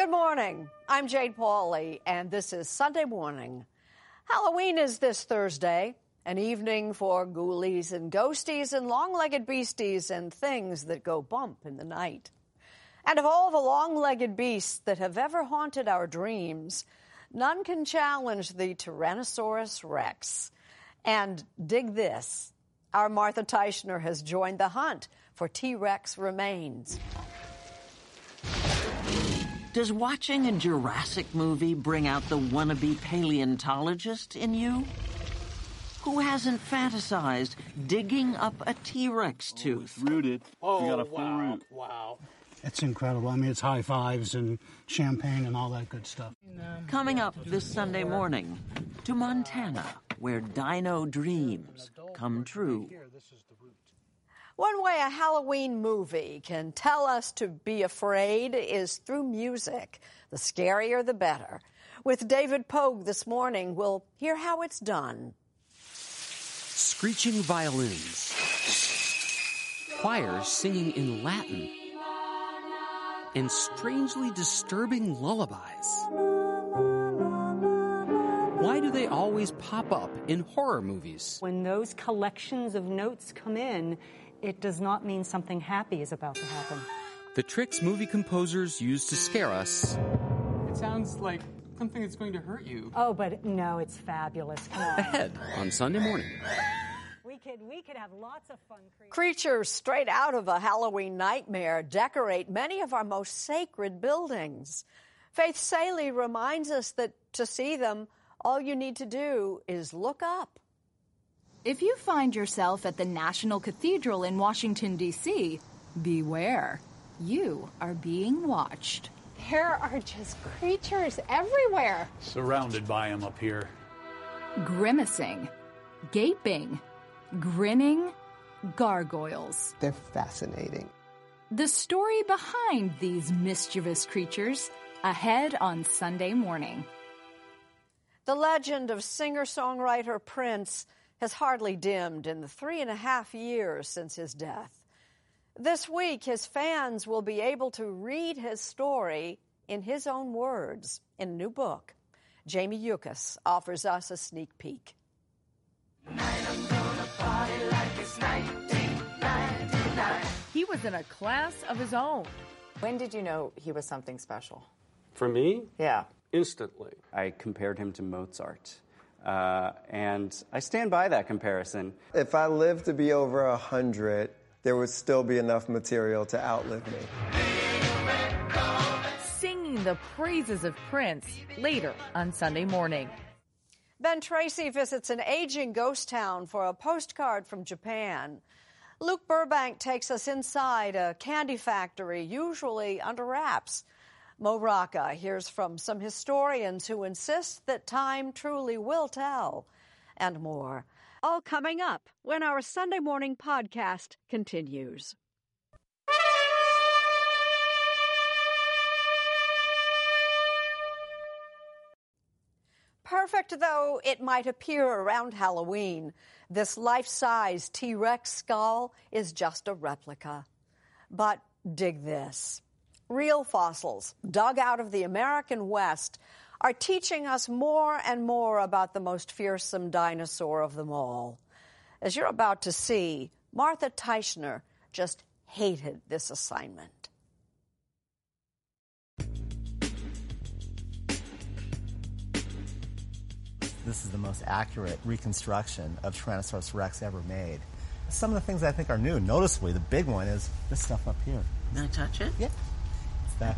Good morning. I'm Jane Pauley, and this is Sunday Morning. Halloween is this Thursday, an evening for ghoulies and ghosties and long legged beasties and things that go bump in the night. And of all the long legged beasts that have ever haunted our dreams, none can challenge the Tyrannosaurus rex. And dig this our Martha Teichner has joined the hunt for T Rex remains. Does watching a Jurassic movie bring out the wannabe paleontologist in you? Who hasn't fantasized digging up a T Rex oh, tooth? Rooted. Oh, we got a full wow. root. Wow. It's incredible. I mean, it's high fives and champagne and all that good stuff. Coming up this Sunday morning to Montana, where dino dreams come true. One way a Halloween movie can tell us to be afraid is through music. The scarier, the better. With David Pogue this morning, we'll hear how it's done. Screeching violins, choirs singing in Latin, and strangely disturbing lullabies. Why do they always pop up in horror movies? When those collections of notes come in, it does not mean something happy is about to happen. The tricks movie composers use to scare us It sounds like something that's going to hurt you. Oh, but no, it's fabulous. Come on. ahead on Sunday morning. we could we could have lots of fun creating. Creatures straight out of a Halloween nightmare decorate many of our most sacred buildings. Faith Salie reminds us that to see them, all you need to do is look up. If you find yourself at the National Cathedral in Washington, D.C., beware. You are being watched. There are just creatures everywhere. Surrounded by them up here. Grimacing, gaping, grinning, gargoyles. They're fascinating. The story behind these mischievous creatures ahead on Sunday morning. The legend of singer songwriter Prince has hardly dimmed in the three and a half years since his death. This week, his fans will be able to read his story in his own words in a new book. Jamie Yuccas offers us a sneak peek. He was in a class of his own. When did you know he was something special? For me? Yeah. Instantly. I compared him to Mozart. Uh, and I stand by that comparison. If I lived to be over a hundred, there would still be enough material to outlive me. Singing the praises of Prince later on Sunday morning. Ben Tracy visits an aging ghost town for a postcard from Japan. Luke Burbank takes us inside a candy factory, usually under wraps. Mo Rocca hears from some historians who insist that time truly will tell, and more. All coming up when our Sunday morning podcast continues. Perfect though it might appear around Halloween, this life size T Rex skull is just a replica. But dig this real fossils dug out of the American West are teaching us more and more about the most fearsome dinosaur of them all. As you're about to see, Martha Teichner just hated this assignment. This is the most accurate reconstruction of Tyrannosaurus rex ever made. Some of the things I think are new, noticeably, the big one is this stuff up here. Can I touch it? Yeah. That,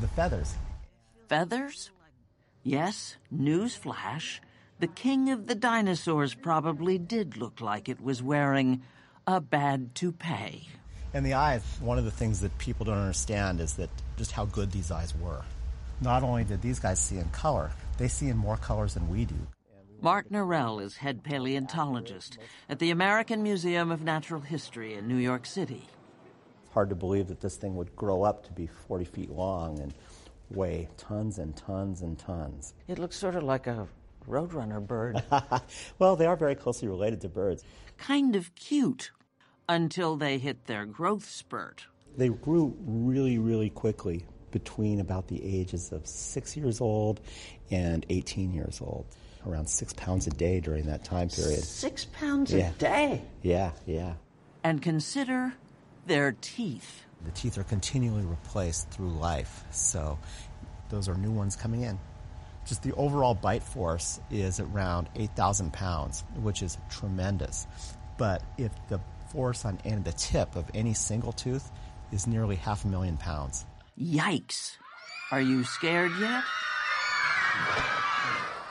the feathers. Feathers? Yes, newsflash. The king of the dinosaurs probably did look like it was wearing a bad toupee. And the eyes, one of the things that people don't understand is that just how good these eyes were. Not only did these guys see in color, they see in more colors than we do. Mark Norell is head paleontologist at the American Museum of Natural History in New York City. Hard to believe that this thing would grow up to be 40 feet long and weigh tons and tons and tons. It looks sort of like a roadrunner bird. well, they are very closely related to birds. Kind of cute until they hit their growth spurt. They grew really, really quickly between about the ages of six years old and 18 years old. Around six pounds a day during that time period. Six pounds Yeah. a day? Yeah, yeah. And consider their teeth. The teeth are continually replaced through life, so those are new ones coming in. Just the overall bite force is around 8,000 pounds, which is tremendous. But if the force on any, the tip of any single tooth is nearly half a million pounds. Yikes. Are you scared yet?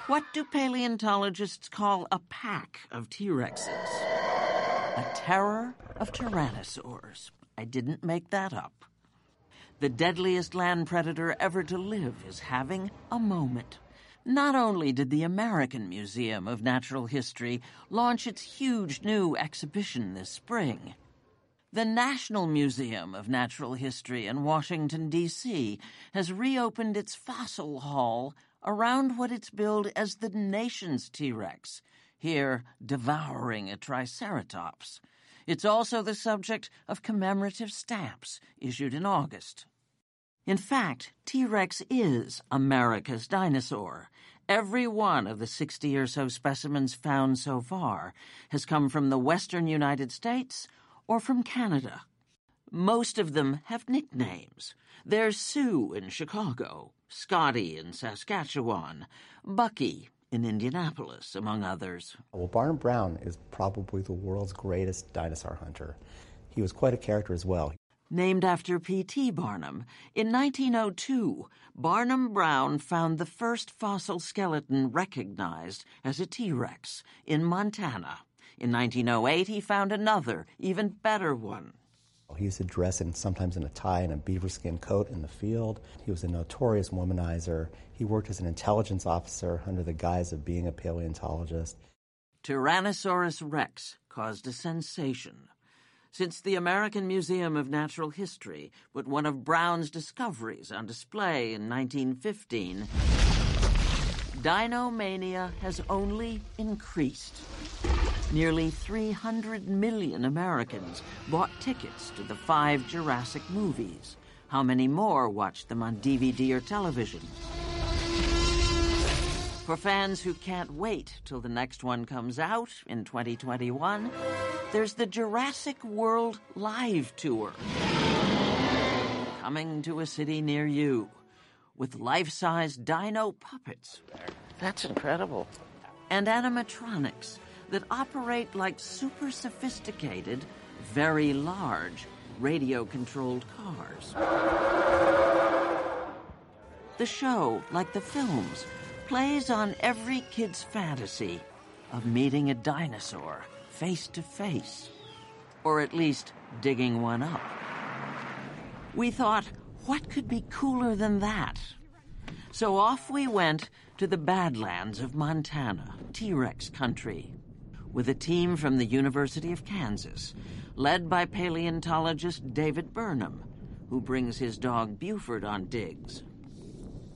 What do paleontologists call a pack of T Rexes? A terror of tyrannosaurs. I didn't make that up. The deadliest land predator ever to live is having a moment. Not only did the American Museum of Natural History launch its huge new exhibition this spring, the National Museum of Natural History in Washington, D.C. has reopened its fossil hall around what it's billed as the nation's T Rex, here devouring a Triceratops. It's also the subject of commemorative stamps issued in August. In fact, T Rex is America's dinosaur. Every one of the 60 or so specimens found so far has come from the western United States or from Canada. Most of them have nicknames. There's Sue in Chicago, Scotty in Saskatchewan, Bucky in Indianapolis, among others. Well, Barnum Brown is probably the world's greatest dinosaur hunter. He was quite a character as well. Named after P.T. Barnum, in 1902, Barnum Brown found the first fossil skeleton recognized as a T Rex in Montana. In 1908, he found another, even better one. He used to dress in sometimes in a tie and a beaver skin coat in the field. He was a notorious womanizer. He worked as an intelligence officer under the guise of being a paleontologist. Tyrannosaurus rex caused a sensation. Since the American Museum of Natural History put one of Brown's discoveries on display in 1915, dinomania has only increased. Nearly 300 million Americans bought tickets to the five Jurassic movies. How many more watched them on DVD or television? For fans who can't wait till the next one comes out in 2021, there's the Jurassic World Live Tour. Coming to a city near you with life size dino puppets. That's incredible. And animatronics that operate like super sophisticated, very large radio controlled cars. The show, like the films, plays on every kid's fantasy of meeting a dinosaur face to face, or at least digging one up. We thought, what could be cooler than that? So off we went to the Badlands of Montana, T Rex country, with a team from the University of Kansas, led by paleontologist David Burnham, who brings his dog Buford on digs.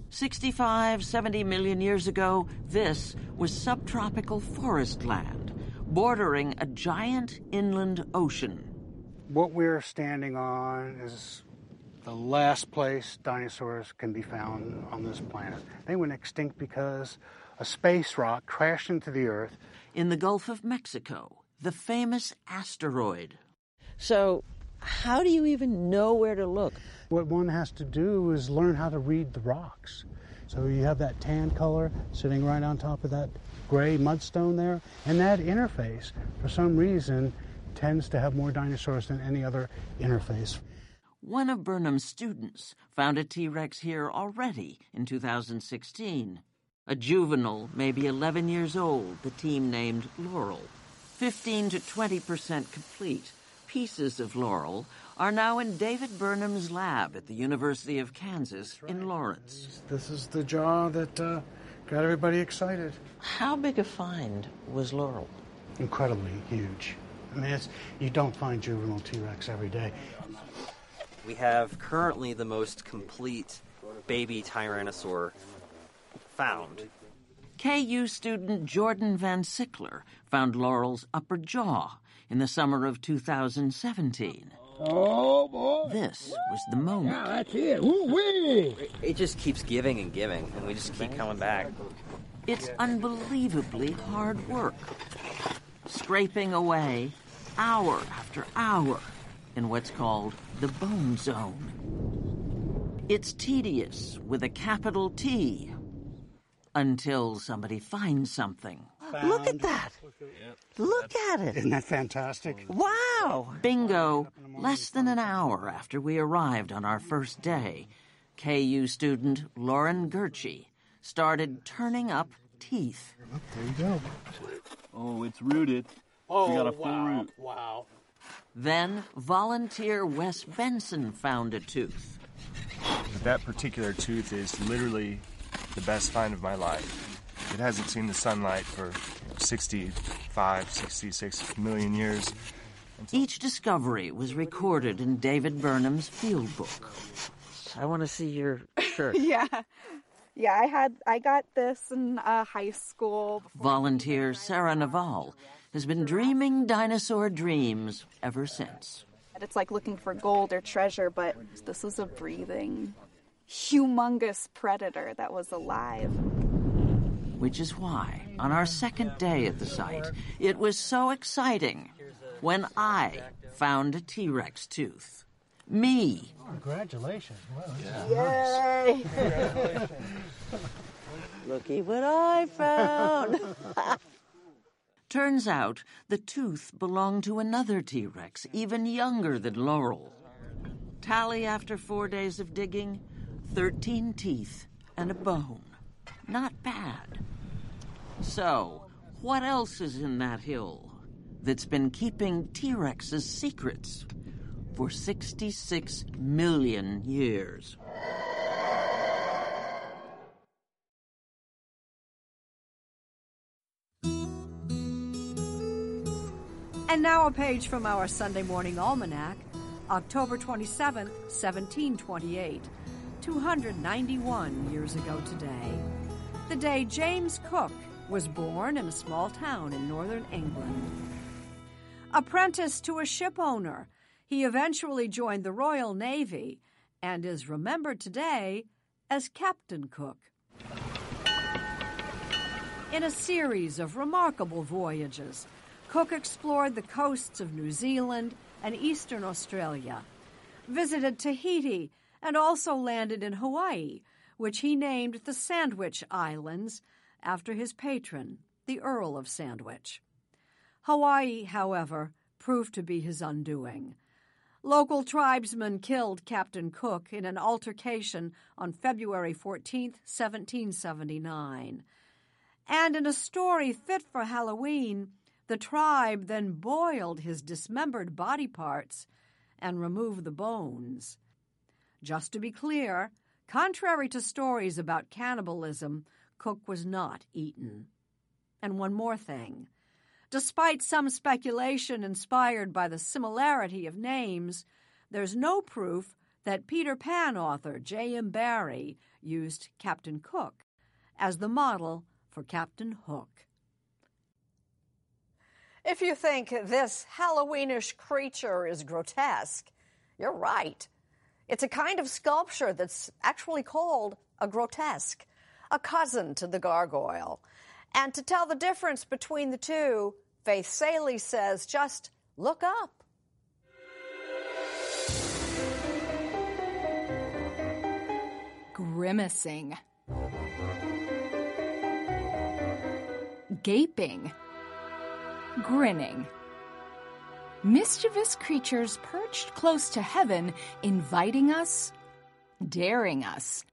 65, 70 million years ago, this was subtropical forest land, bordering a giant inland ocean. What we're standing on is the last place dinosaurs can be found on this planet. They went extinct because a space rock crashed into the Earth. In the Gulf of Mexico, the famous asteroid. So, how do you even know where to look? What one has to do is learn how to read the rocks. So you have that tan color sitting right on top of that gray mudstone there, and that interface, for some reason, tends to have more dinosaurs than any other interface. One of Burnham's students found a T Rex here already in 2016. A juvenile, maybe 11 years old, the team named Laurel. 15 to 20 percent complete pieces of Laurel are now in David Burnham's lab at the University of Kansas in Lawrence. This is the jaw that uh, got everybody excited. How big a find was Laurel? Incredibly huge. I mean, it's, you don't find juvenile T Rex every day. We have currently the most complete baby tyrannosaur found. KU student Jordan Van Sickler found Laurel's upper jaw in the summer of 2017. Oh boy! This was the moment. Yeah, that's it. Woo-wee! It just keeps giving and giving, and we just keep coming back. It's unbelievably hard work. Scraping away hour after hour in what's called the bone zone. It's tedious with a capital T until somebody finds something. Look at that! Look at it! Isn't that fantastic? Wow! Bingo! Less than an hour after we arrived on our first day, KU student Lauren Gertschy started turning up teeth. Oh, there you go. Oh, it's rooted. Oh, we got a full wow. root. Wow. Then volunteer Wes Benson found a tooth. That particular tooth is literally the best find of my life. It hasn't seen the sunlight for 65, 66 million years. Each discovery was recorded in David Burnham's field book. I want to see your shirt. yeah. Yeah, I had I got this in uh, high school. Volunteer Sarah Naval has been dreaming dinosaur dreams ever since. It's like looking for gold or treasure, but this was a breathing, humongous predator that was alive. Which is why, on our second day at the site, it was so exciting when I found a T Rex tooth. Me. Congratulations. Wow, Yay! Looky what I found. Turns out the tooth belonged to another T Rex, even younger than Laurel. Tally after four days of digging 13 teeth and a bone. Not bad. So, what else is in that hill that's been keeping T Rex's secrets for 66 million years? And now a page from our Sunday morning almanac, October 27th, 1728, 291 years ago today. The day James Cook was born in a small town in northern England. Apprenticed to a ship owner, he eventually joined the Royal Navy and is remembered today as Captain Cook. In a series of remarkable voyages, Cook explored the coasts of New Zealand and eastern Australia, visited Tahiti, and also landed in Hawaii, which he named the Sandwich Islands after his patron, the Earl of Sandwich. Hawaii, however, proved to be his undoing. Local tribesmen killed Captain Cook in an altercation on February 14, 1779. And in a story fit for Halloween, the tribe then boiled his dismembered body parts and removed the bones. Just to be clear, contrary to stories about cannibalism, Cook was not eaten. And one more thing. Despite some speculation inspired by the similarity of names, there's no proof that Peter Pan author J.M. Barrie used Captain Cook as the model for Captain Hook. If you think this Halloweenish creature is grotesque, you're right. It's a kind of sculpture that's actually called a grotesque, a cousin to the gargoyle. And to tell the difference between the two, Faith Salie says just look up. Grimacing. Gaping. Grinning. Mischievous creatures perched close to heaven, inviting us, daring us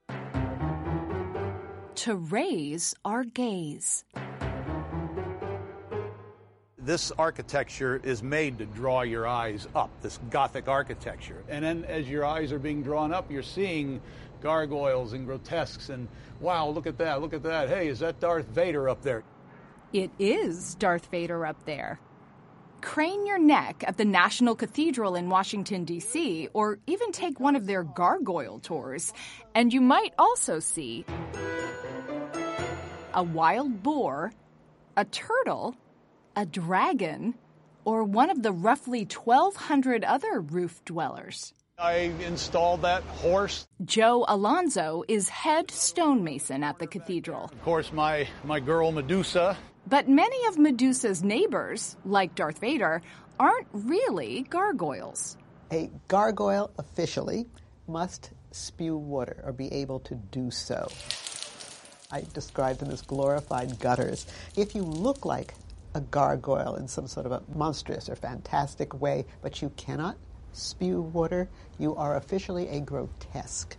to raise our gaze. This architecture is made to draw your eyes up, this Gothic architecture. And then as your eyes are being drawn up, you're seeing gargoyles and grotesques and wow, look at that, look at that. Hey, is that Darth Vader up there? It is Darth Vader up there. Crane your neck at the National Cathedral in Washington, D.C., or even take one of their gargoyle tours, and you might also see a wild boar, a turtle, a dragon, or one of the roughly 1,200 other roof dwellers? I installed that horse. Joe Alonso is head stonemason at the cathedral. Of course, my, my girl Medusa. But many of Medusa's neighbors, like Darth Vader, aren't really gargoyles. A gargoyle officially must spew water or be able to do so. I describe them as glorified gutters. If you look like a gargoyle in some sort of a monstrous or fantastic way, but you cannot spew water, you are officially a grotesque.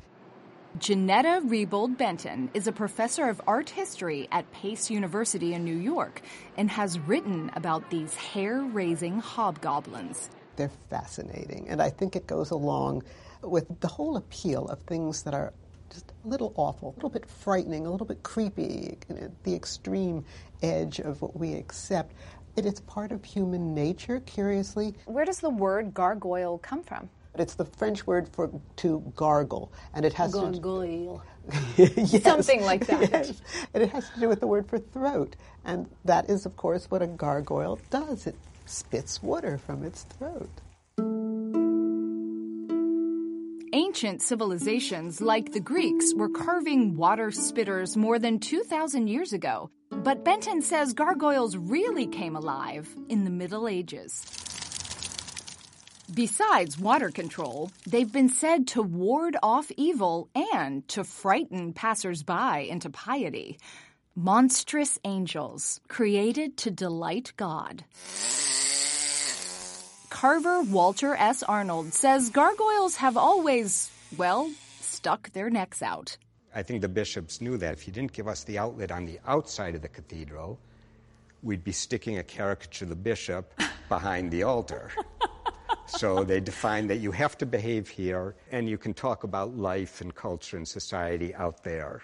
Janetta Rebold Benton is a professor of art history at Pace University in New York and has written about these hair raising hobgoblins. They're fascinating, and I think it goes along with the whole appeal of things that are just a little awful, a little bit frightening, a little bit creepy, the extreme edge of what we accept. It is part of human nature, curiously. Where does the word gargoyle come from? It's the French word for to gargle, and it has gargoyle. to yes, something like that. Yes. And it has to do with the word for throat, and that is, of course, what a gargoyle does. It spits water from its throat. Ancient civilizations like the Greeks were carving water spitters more than 2,000 years ago. But Benton says gargoyles really came alive in the Middle Ages. Besides water control, they've been said to ward off evil and to frighten passersby into piety. Monstrous angels created to delight God. Carver Walter S. Arnold says gargoyles have always, well, stuck their necks out. I think the bishops knew that if you didn't give us the outlet on the outside of the cathedral, we'd be sticking a caricature of the bishop behind the altar. So they define that you have to behave here and you can talk about life and culture and society out there.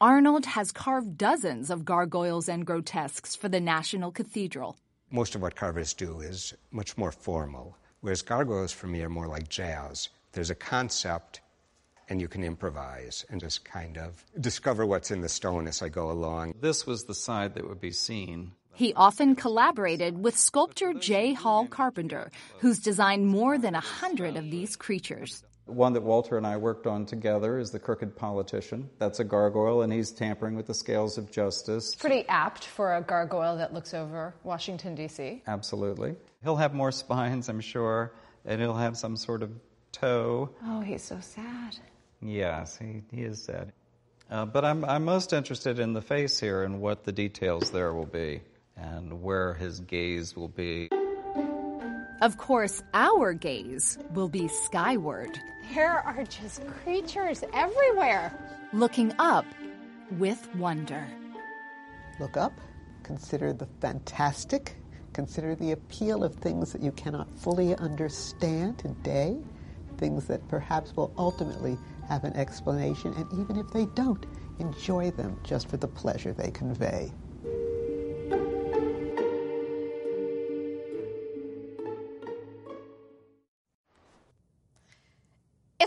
Arnold has carved dozens of gargoyles and grotesques for the National Cathedral. Most of what carvers do is much more formal, whereas gargoyles for me are more like jazz. There's a concept and you can improvise and just kind of discover what's in the stone as I go along. This was the side that would be seen. He often collaborated with sculptor Jay Hall Carpenter, who's designed more than a hundred of these creatures. One that Walter and I worked on together is the Crooked Politician. That's a gargoyle, and he's tampering with the scales of justice. It's pretty apt for a gargoyle that looks over Washington, D.C. Absolutely. He'll have more spines, I'm sure, and he'll have some sort of toe. Oh, he's so sad. Yes, he, he is sad. Uh, but I'm, I'm most interested in the face here and what the details there will be and where his gaze will be. Of course, our gaze will be skyward. There are just creatures everywhere. Looking up with wonder. Look up, consider the fantastic, consider the appeal of things that you cannot fully understand today, things that perhaps will ultimately have an explanation, and even if they don't, enjoy them just for the pleasure they convey.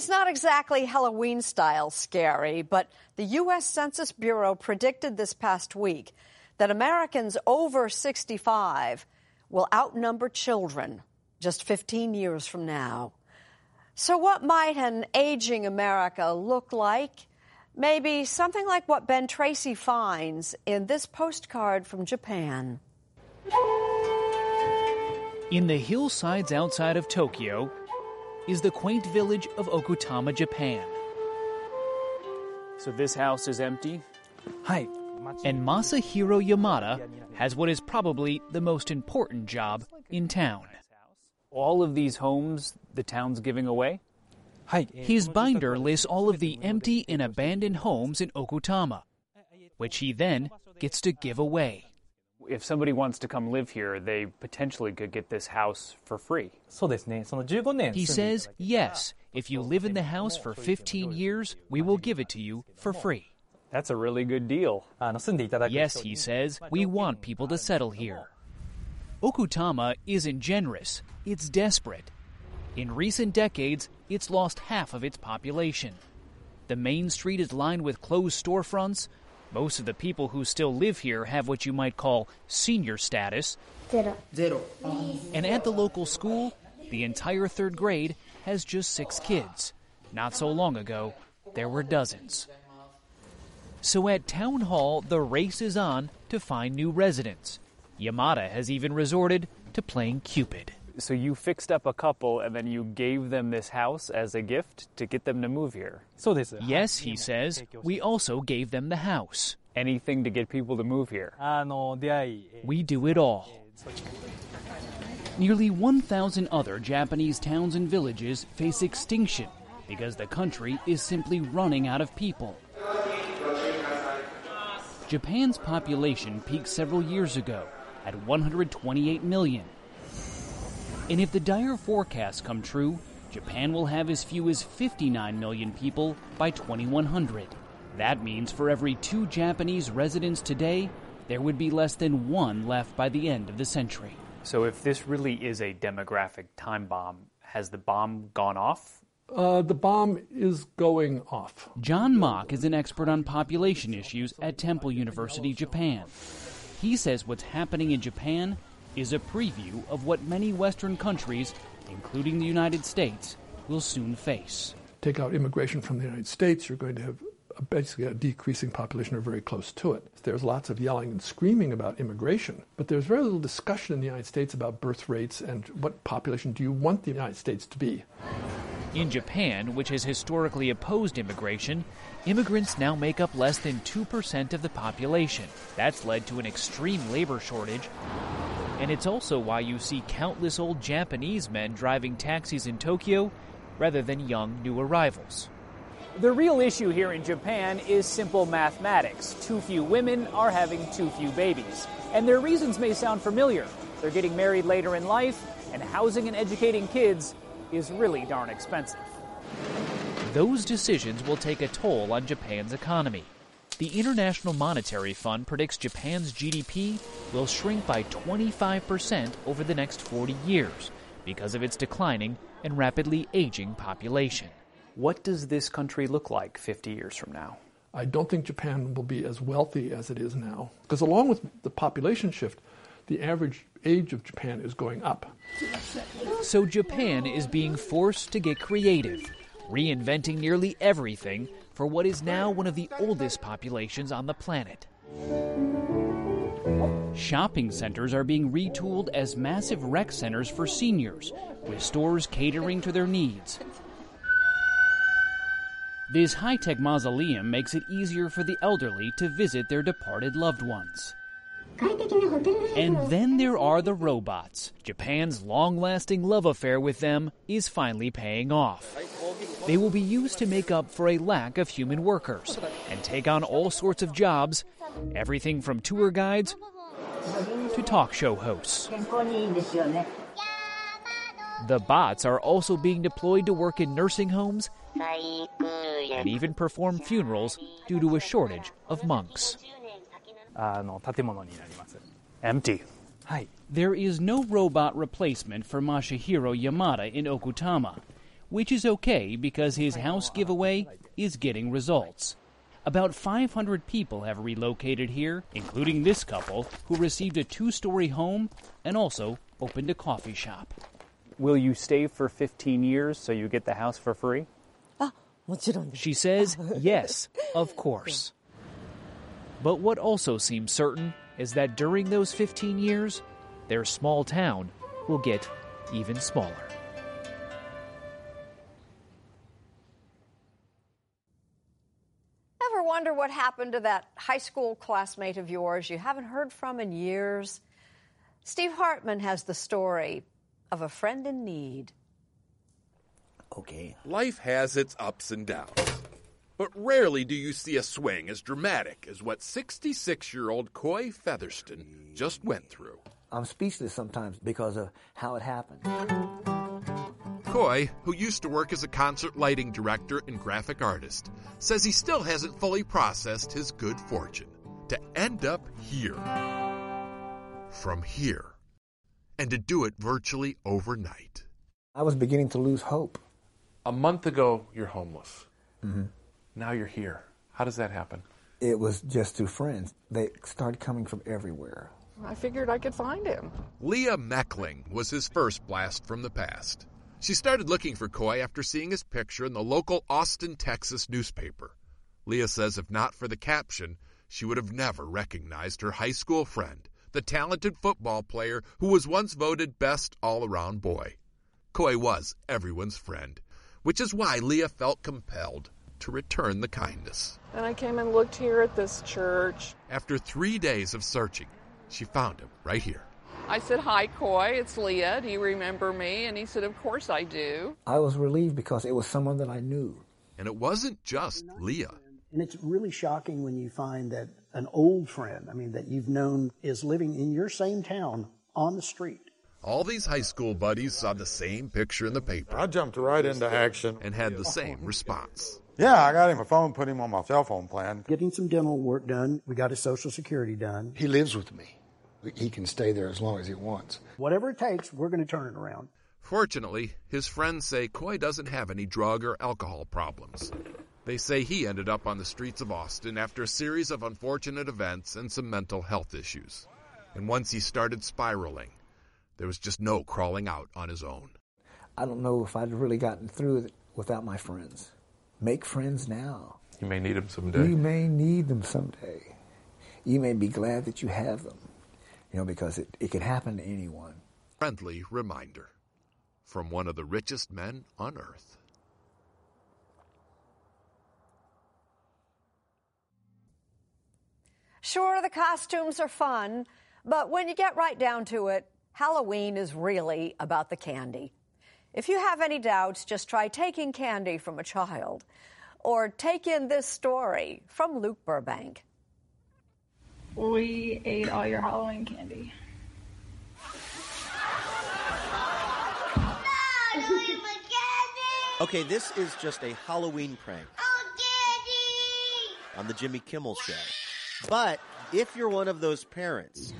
Not exactly Halloween style scary, but the U.S. Census Bureau predicted this past week that Americans over 65 will outnumber children just 15 years from now. So, what might an aging America look like? Maybe something like what Ben Tracy finds in this postcard from Japan. In the hillsides outside of Tokyo is the quaint village of Okutama, Japan. So this house is empty? Hi. And Masahiro Yamada has what is probably the most important job in town. All of these homes the town's giving away? Hi. His binder lists all of the empty and abandoned homes in Okutama, which he then gets to give away. If somebody wants to come live here, they potentially could get this house for free. He says, yes, if you live in the house for 15 years, we will give it to you for free. That's a really good deal. Yes, he says, we want people to settle here. Okutama isn't generous, it's desperate. In recent decades, it's lost half of its population. The main street is lined with closed storefronts, Most of the people who still live here have what you might call senior status. Zero. Zero. And at the local school, the entire third grade has just six kids. Not so long ago, there were dozens. So at Town Hall, the race is on to find new residents. Yamada has even resorted to playing Cupid. So you fixed up a couple and then you gave them this house as a gift to get them to move here. Yes, he says, we also gave them the house. Anything to get people to move here. We do it all. Nearly 1,000 other Japanese towns and villages face extinction because the country is simply running out of people. Japan's population peaked several years ago at 128 million. And if the dire forecasts come true, Japan will have as few as 59 million people by 2100. That means for every two Japanese residents today, there would be less than one left by the end of the century. So if this really is a demographic time bomb, has the bomb gone off? Uh, the bomb is going off. John Mock is an expert on population issues at Temple University, Japan. He says what's happening in Japan is a preview of what many Western countries, including the United States, will soon face. Take out immigration from the United States, you're going to have a, basically a decreasing population or very close to it. There's lots of yelling and screaming about immigration, but there's very little discussion in the United States about birth rates and what population do you want the United States to be. In Japan, which has historically opposed immigration, immigrants now make up less than 2% of the population. That's led to an extreme labor shortage. And it's also why you see countless old Japanese men driving taxis in Tokyo rather than young new arrivals. The real issue here in Japan is simple mathematics. Too few women are having too few babies. And their reasons may sound familiar. They're getting married later in life, and housing and educating kids is really darn expensive. Those decisions will take a toll on Japan's economy. The International Monetary Fund predicts Japan's GDP will shrink by 25% over the next 40 years because of its declining and rapidly aging population. What does this country look like 50 years from now? I don't think Japan will be as wealthy as it is now. Because along with the population shift, the average age of Japan is going up. So Japan is being forced to get creative, reinventing nearly everything for what is now one of the oldest populations on the planet. Shopping centers are being retooled as massive rec centers for seniors, with stores catering to their needs. This high tech mausoleum makes it easier for the elderly to visit their departed loved ones. And then there are the robots. Japan's long lasting love affair with them is finally paying off. They will be used to make up for a lack of human workers and take on all sorts of jobs, everything from tour guides to talk show hosts. The bots are also being deployed to work in nursing homes and even perform funerals due to a shortage of monks. Empty. There is no robot replacement for Masahiro Yamada in Okutama, which is okay because his house giveaway is getting results. About 500 people have relocated here, including this couple who received a two story home and also opened a coffee shop. Will you stay for 15 years so you get the house for free? She says, yes, of course. But what also seems certain is that during those 15 years, their small town will get even smaller. Wonder what happened to that high school classmate of yours you haven't heard from in years? Steve Hartman has the story of a friend in need. Okay. Life has its ups and downs. But rarely do you see a swing as dramatic as what 66 year old Coy Featherston just went through. I'm speechless sometimes because of how it happened. Coy, who used to work as a concert lighting director and graphic artist, says he still hasn't fully processed his good fortune to end up here. From here. And to do it virtually overnight. I was beginning to lose hope. A month ago, you're homeless. Mm-hmm. Now you're here. How does that happen? It was just through friends. They started coming from everywhere. I figured I could find him. Leah Meckling was his first blast from the past. She started looking for Coy after seeing his picture in the local Austin, Texas newspaper. Leah says if not for the caption, she would have never recognized her high school friend, the talented football player who was once voted best all around boy. Coy was everyone's friend, which is why Leah felt compelled to return the kindness. And I came and looked here at this church. After three days of searching, she found him right here. I said, Hi, Coy, it's Leah. Do you remember me? And he said, Of course I do. I was relieved because it was someone that I knew. And it wasn't just Leah. And it's really shocking when you find that an old friend, I mean, that you've known is living in your same town on the street. All these high school buddies saw the same picture in the paper. I jumped right into action and had the same response. Yeah, I got him a phone, put him on my cell phone plan. Getting some dental work done. We got his social security done. He lives with me. He can stay there as long as he wants. Whatever it takes, we're going to turn it around. Fortunately, his friends say Coy doesn't have any drug or alcohol problems. They say he ended up on the streets of Austin after a series of unfortunate events and some mental health issues. And once he started spiraling, there was just no crawling out on his own. I don't know if I'd really gotten through it without my friends. Make friends now. You may need them someday. You may need them someday. You may be glad that you have them, you know, because it, it can happen to anyone. Friendly reminder from one of the richest men on earth. Sure, the costumes are fun, but when you get right down to it, Halloween is really about the candy. If you have any doubts, just try taking candy from a child. Or take in this story from Luke Burbank. We ate all your Halloween candy. No, no, it's candy. Okay, this is just a Halloween prank. Oh, Daddy! On the Jimmy Kimmel Show. But if you're one of those parents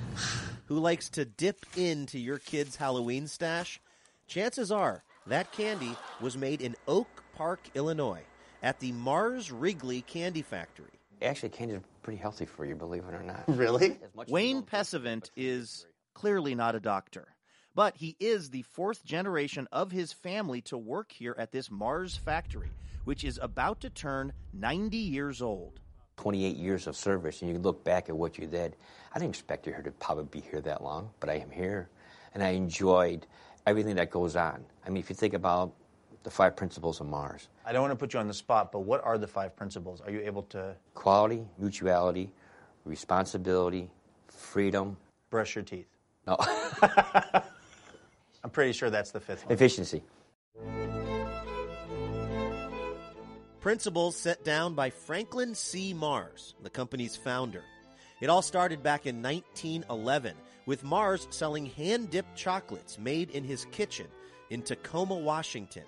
who likes to dip into your kid's Halloween stash, chances are that candy was made in Oak Park, Illinois, at the Mars Wrigley Candy Factory. Actually, candy is pretty healthy for you, believe it or not. Really? Wayne Pesavant is clearly not a doctor, but he is the fourth generation of his family to work here at this Mars factory, which is about to turn 90 years old. 28 years of service, and you look back at what you did. I didn't expect you to probably be here that long, but I am here, and I enjoyed everything that goes on. I mean, if you think about the five principles of Mars I don't want to put you on the spot, but what are the five principles? Are you able to quality, mutuality, responsibility, freedom, brush your teeth? No, I'm pretty sure that's the fifth one. efficiency. Principles set down by Franklin C. Mars, the company's founder. It all started back in 1911 with Mars selling hand dipped chocolates made in his kitchen in Tacoma, Washington.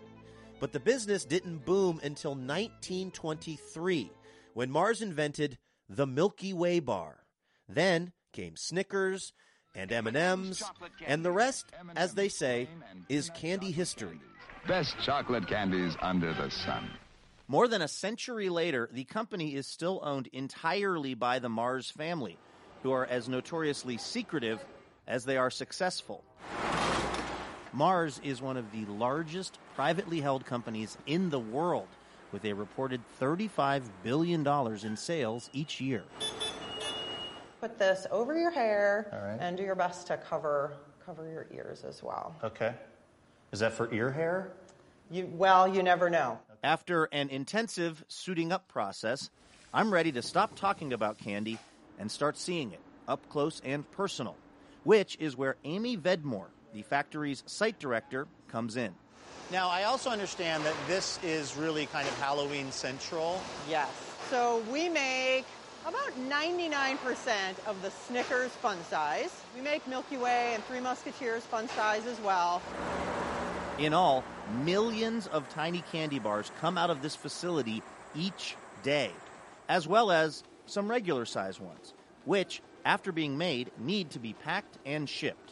But the business didn't boom until 1923 when Mars invented the Milky Way bar. Then came Snickers and M&Ms, and the rest, as they say, is candy history. Best chocolate candies under the sun. More than a century later, the company is still owned entirely by the Mars family, who are as notoriously secretive as they are successful. Mars is one of the largest privately held companies in the world, with a reported $35 billion in sales each year. Put this over your hair All right. and do your best to cover cover your ears as well. Okay. Is that for ear hair? You well, you never know. After an intensive suiting up process, I'm ready to stop talking about candy and start seeing it up close and personal, which is where Amy Vedmore, the factory's site director, comes in. Now, I also understand that this is really kind of Halloween central. Yes. So we make about 99% of the Snickers fun size. We make Milky Way and Three Musketeers fun size as well. In all, millions of tiny candy bars come out of this facility each day, as well as some regular size ones, which, after being made, need to be packed and shipped.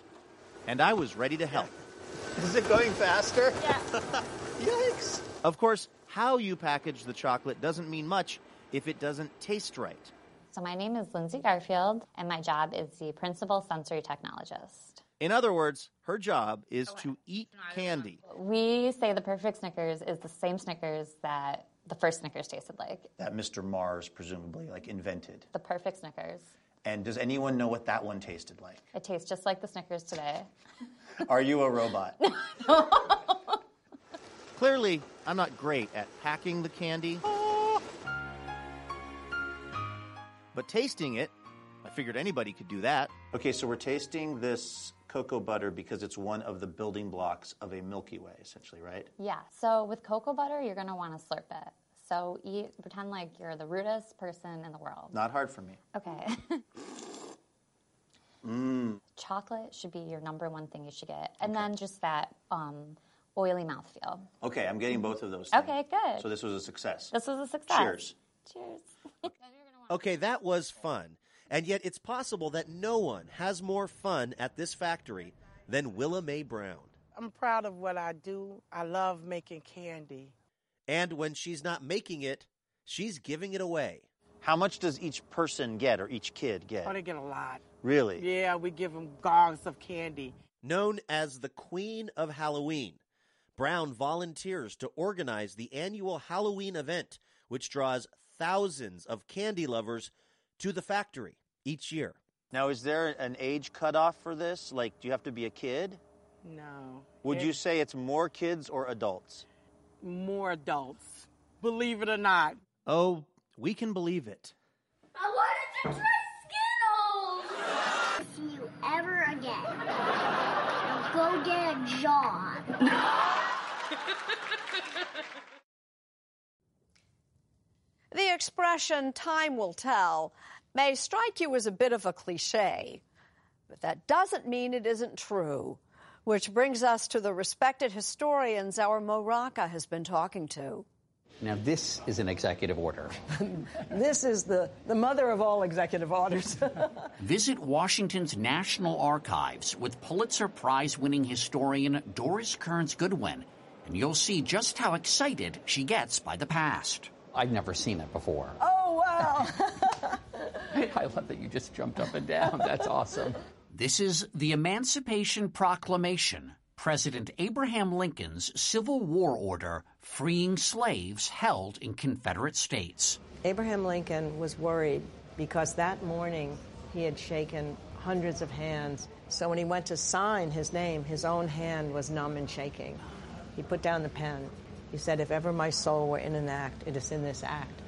And I was ready to help. Is it going faster? Yeah. Yikes. Of course, how you package the chocolate doesn't mean much if it doesn't taste right. So my name is Lindsay Garfield, and my job is the principal sensory technologist. In other words, her job is oh, to eat candy. We say the perfect Snickers is the same Snickers that the first Snickers tasted like. That Mr. Mars presumably like invented. The perfect Snickers. And does anyone know what that one tasted like? It tastes just like the Snickers today. Are you a robot? Clearly, I'm not great at packing the candy. But tasting it, I figured anybody could do that. Okay, so we're tasting this cocoa butter because it's one of the building blocks of a Milky Way, essentially, right? Yeah. So with cocoa butter, you're gonna want to slurp it. So eat, pretend like you're the rudest person in the world. Not hard for me. Okay. Mmm. Chocolate should be your number one thing you should get, and then just that um, oily mouthfeel. Okay, I'm getting both of those. Things. Okay, good. So this was a success. This was a success. Cheers. Cheers. Okay, that was fun. And yet it's possible that no one has more fun at this factory than Willa Mae Brown. I'm proud of what I do. I love making candy. And when she's not making it, she's giving it away. How much does each person get or each kid get? Oh, they get a lot. Really? Yeah, we give them gongs of candy. Known as the Queen of Halloween, Brown volunteers to organize the annual Halloween event, which draws thousands of candy lovers to the factory each year. Now, is there an age cutoff for this? Like, do you have to be a kid? No. Would It- you say it's more kids or adults? More adults. Believe it or not. Oh, we can believe it. I wanted to try Skittles! See you ever again. Now go get a job. The expression time will tell may strike you as a bit of a cliche, but that doesn't mean it isn't true. Which brings us to the respected historians our Mo Rocca has been talking to. Now, this is an executive order. This is the, the mother of all executive orders. Visit Washington's National Archives with Pulitzer Prize winning historian Doris Kearns Goodwin, and you'll see just how excited she gets by the past. I've never seen it before. oh, wow. I love that you just jumped up and down. That's awesome. This is the Emancipation Proclamation, President Abraham Lincoln's Civil War order freeing slaves held in Confederate states. Abraham Lincoln was worried because that morning he had shaken hundreds of hands. So when he went to sign his name, his own hand was numb and shaking. He put down the pen. He said, If ever my soul were in an act, it is in this act.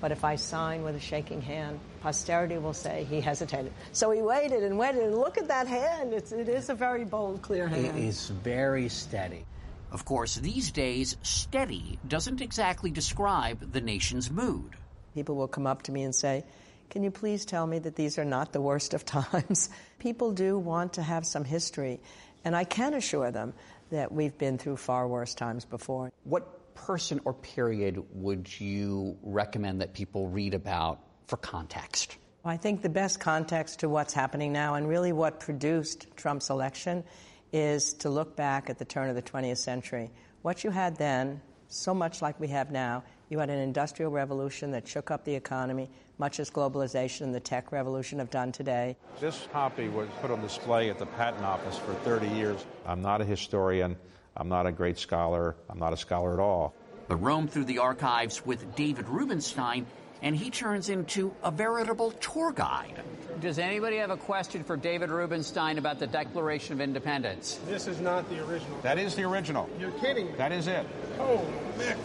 But if I sign with a shaking hand, posterity will say he hesitated. So he waited and waited, and look at that hand. It's, it is a very bold, clear hand. It is very steady. Of course, these days, steady doesn't exactly describe the nation's mood. People will come up to me and say, Can you please tell me that these are not the worst of times? People do want to have some history, and I can assure them that we've been through far worse times before. What person or period would you recommend that people read about for context? I think the best context to what's happening now and really what produced Trump's election is to look back at the turn of the 20th century. What you had then, so much like we have now, you had an industrial revolution that shook up the economy, much as globalization and the tech revolution have done today. This copy was put on display at the Patent Office for 30 years. I'm not a historian. I'm not a great scholar. I'm not a scholar at all. But roam through the archives with David Rubenstein, and he turns into a veritable tour guide. Does anybody have a question for David Rubenstein about the Declaration of Independence? This is not the original. That is the original. You're kidding me. That is it. Oh, Mick.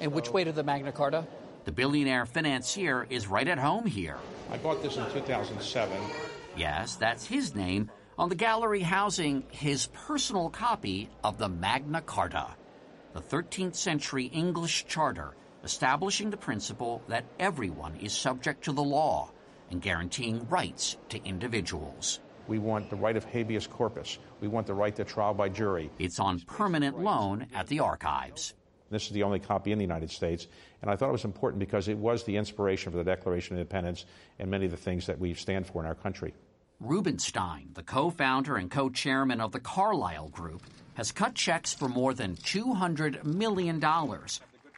And which way to the Magna Carta? The billionaire financier is right at home here. I bought this in 2007. Yes, that's his name on the gallery housing his personal copy of the Magna Carta, the 13th century English charter establishing the principle that everyone is subject to the law and guaranteeing rights to individuals. We want the right of habeas corpus. We want the right to trial by jury. It's on permanent loan at the archives. This is the only copy in the United States, and I thought it was important because it was the inspiration for the Declaration of Independence and many of the things that we stand for in our country. Rubenstein, the co founder and co chairman of the Carlyle Group, has cut checks for more than $200 million,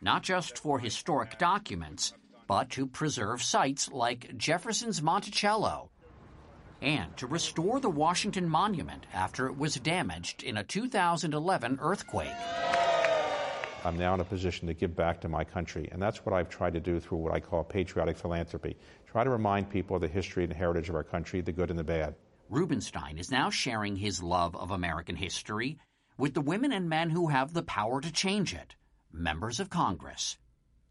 not just for historic documents, but to preserve sites like Jefferson's Monticello and to restore the Washington Monument after it was damaged in a 2011 earthquake. I'm now in a position to give back to my country, and that's what I've tried to do through what I call patriotic philanthropy. Try to remind people of the history and heritage of our country, the good and the bad. Rubenstein is now sharing his love of American history with the women and men who have the power to change it members of Congress.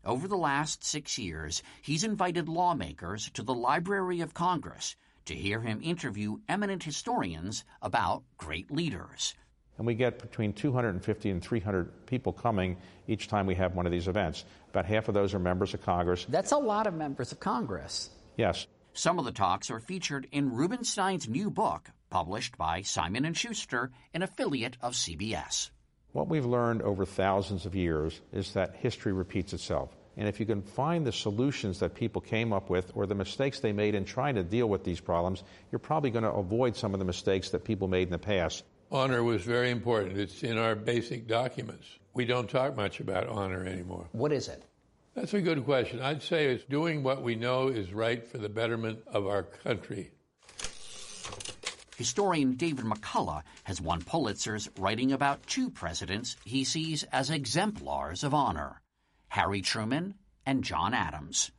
Over the last six years, he's invited lawmakers to the Library of Congress to hear him interview eminent historians about great leaders. And we get between 250 and 300 people coming each time we have one of these events. About half of those are members of Congress. That's a lot of members of Congress. Yes. Some of the talks are featured in Rubenstein's new book, published by Simon & Schuster, an affiliate of CBS. What we've learned over thousands of years is that history repeats itself. And if you can find the solutions that people came up with or the mistakes they made in trying to deal with these problems, you're probably going to avoid some of the mistakes that people made in the past. Honor was very important. It's in our basic documents. We don't talk much about honor anymore. What is it? That's a good question. I'd say it's doing what we know is right for the betterment of our country. Historian David McCullough has won Pulitzers writing about two presidents he sees as exemplars of honor Harry Truman and John Adams.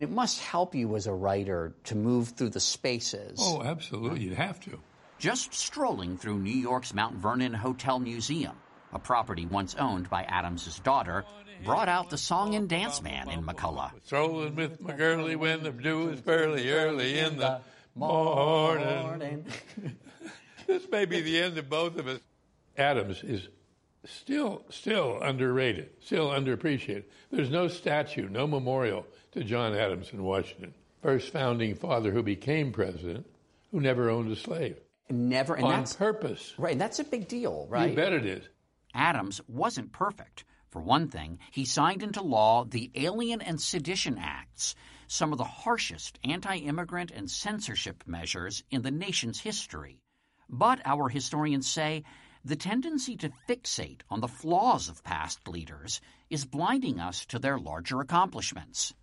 It must help you as a writer to move through the spaces. Oh, absolutely. You'd have to. Just strolling through New York's Mount Vernon Hotel Museum, a property once owned by Adams's daughter, brought out the song and dance man in McCullough. Strolling with my girlie when the dew is fairly early in the morning. morning. this may be the end of both of us. Adams is still still underrated, still underappreciated. There's no statue, no memorial to John Adams in Washington. First founding father who became president, who never owned a slave. Never, and on that's purpose. right. And that's a big deal, right? You bet it is. Adams wasn't perfect. For one thing, he signed into law the Alien and Sedition Acts, some of the harshest anti immigrant and censorship measures in the nation's history. But our historians say the tendency to fixate on the flaws of past leaders is blinding us to their larger accomplishments.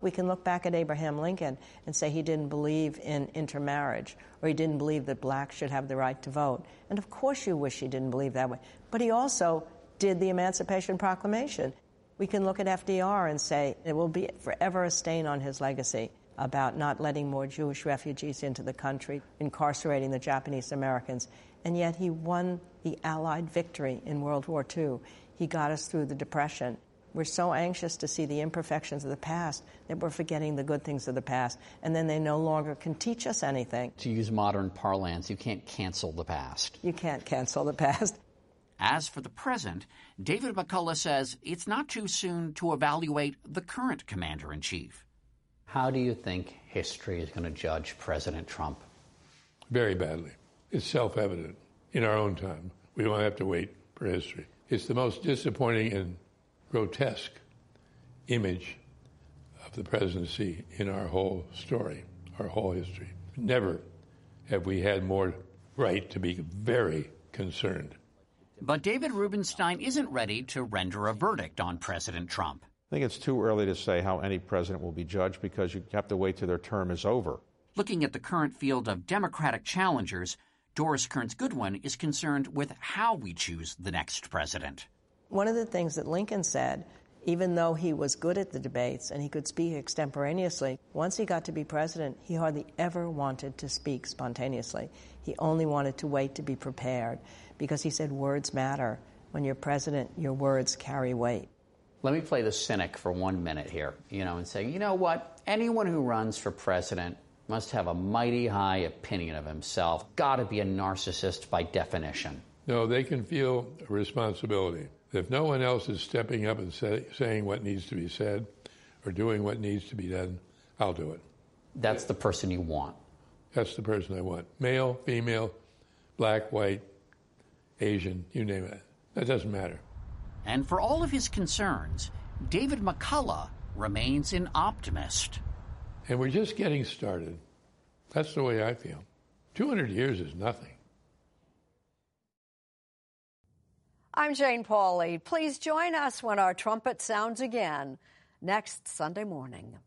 We can look back at Abraham Lincoln and say he didn't believe in intermarriage or he didn't believe that blacks should have the right to vote. And of course, you wish he didn't believe that way. But he also did the Emancipation Proclamation. We can look at FDR and say it will be forever a stain on his legacy about not letting more Jewish refugees into the country, incarcerating the Japanese Americans. And yet he won the Allied victory in World War II. He got us through the Depression. We're so anxious to see the imperfections of the past that we're forgetting the good things of the past, and then they no longer can teach us anything. To use modern parlance, you can't cancel the past. You can't cancel the past. As for the present, David McCullough says it's not too soon to evaluate the current commander in chief. How do you think history is going to judge President Trump? Very badly. It's self evident in our own time. We don't have to wait for history. It's the most disappointing and grotesque image of the presidency in our whole story, our whole history. Never have we had more right to be very concerned. But David Rubenstein isn't ready to render a verdict on President Trump. I think it's too early to say how any president will be judged because you have to wait till their term is over. Looking at the current field of Democratic challengers, Doris Kearns Goodwin is concerned with how we choose the next president. One of the things that Lincoln said, even though he was good at the debates and he could speak extemporaneously, once he got to be president, he hardly ever wanted to speak spontaneously. He only wanted to wait to be prepared because he said words matter. When you're president, your words carry weight. Let me play the cynic for one minute here, you know, and say, you know what? Anyone who runs for president must have a mighty high opinion of himself. Got to be a narcissist by definition. No, they can feel a responsibility. If no one else is stepping up and say, saying what needs to be said or doing what needs to be done, I'll do it. That's the person you want. That's the person I want. Male, female, black, white, Asian, you name it. That doesn't matter. And for all of his concerns, David McCullough remains an optimist. And we're just getting started. That's the way I feel. 200 years is nothing. I'm Jane Pauley. Please join us when our trumpet sounds again. next Sunday morning.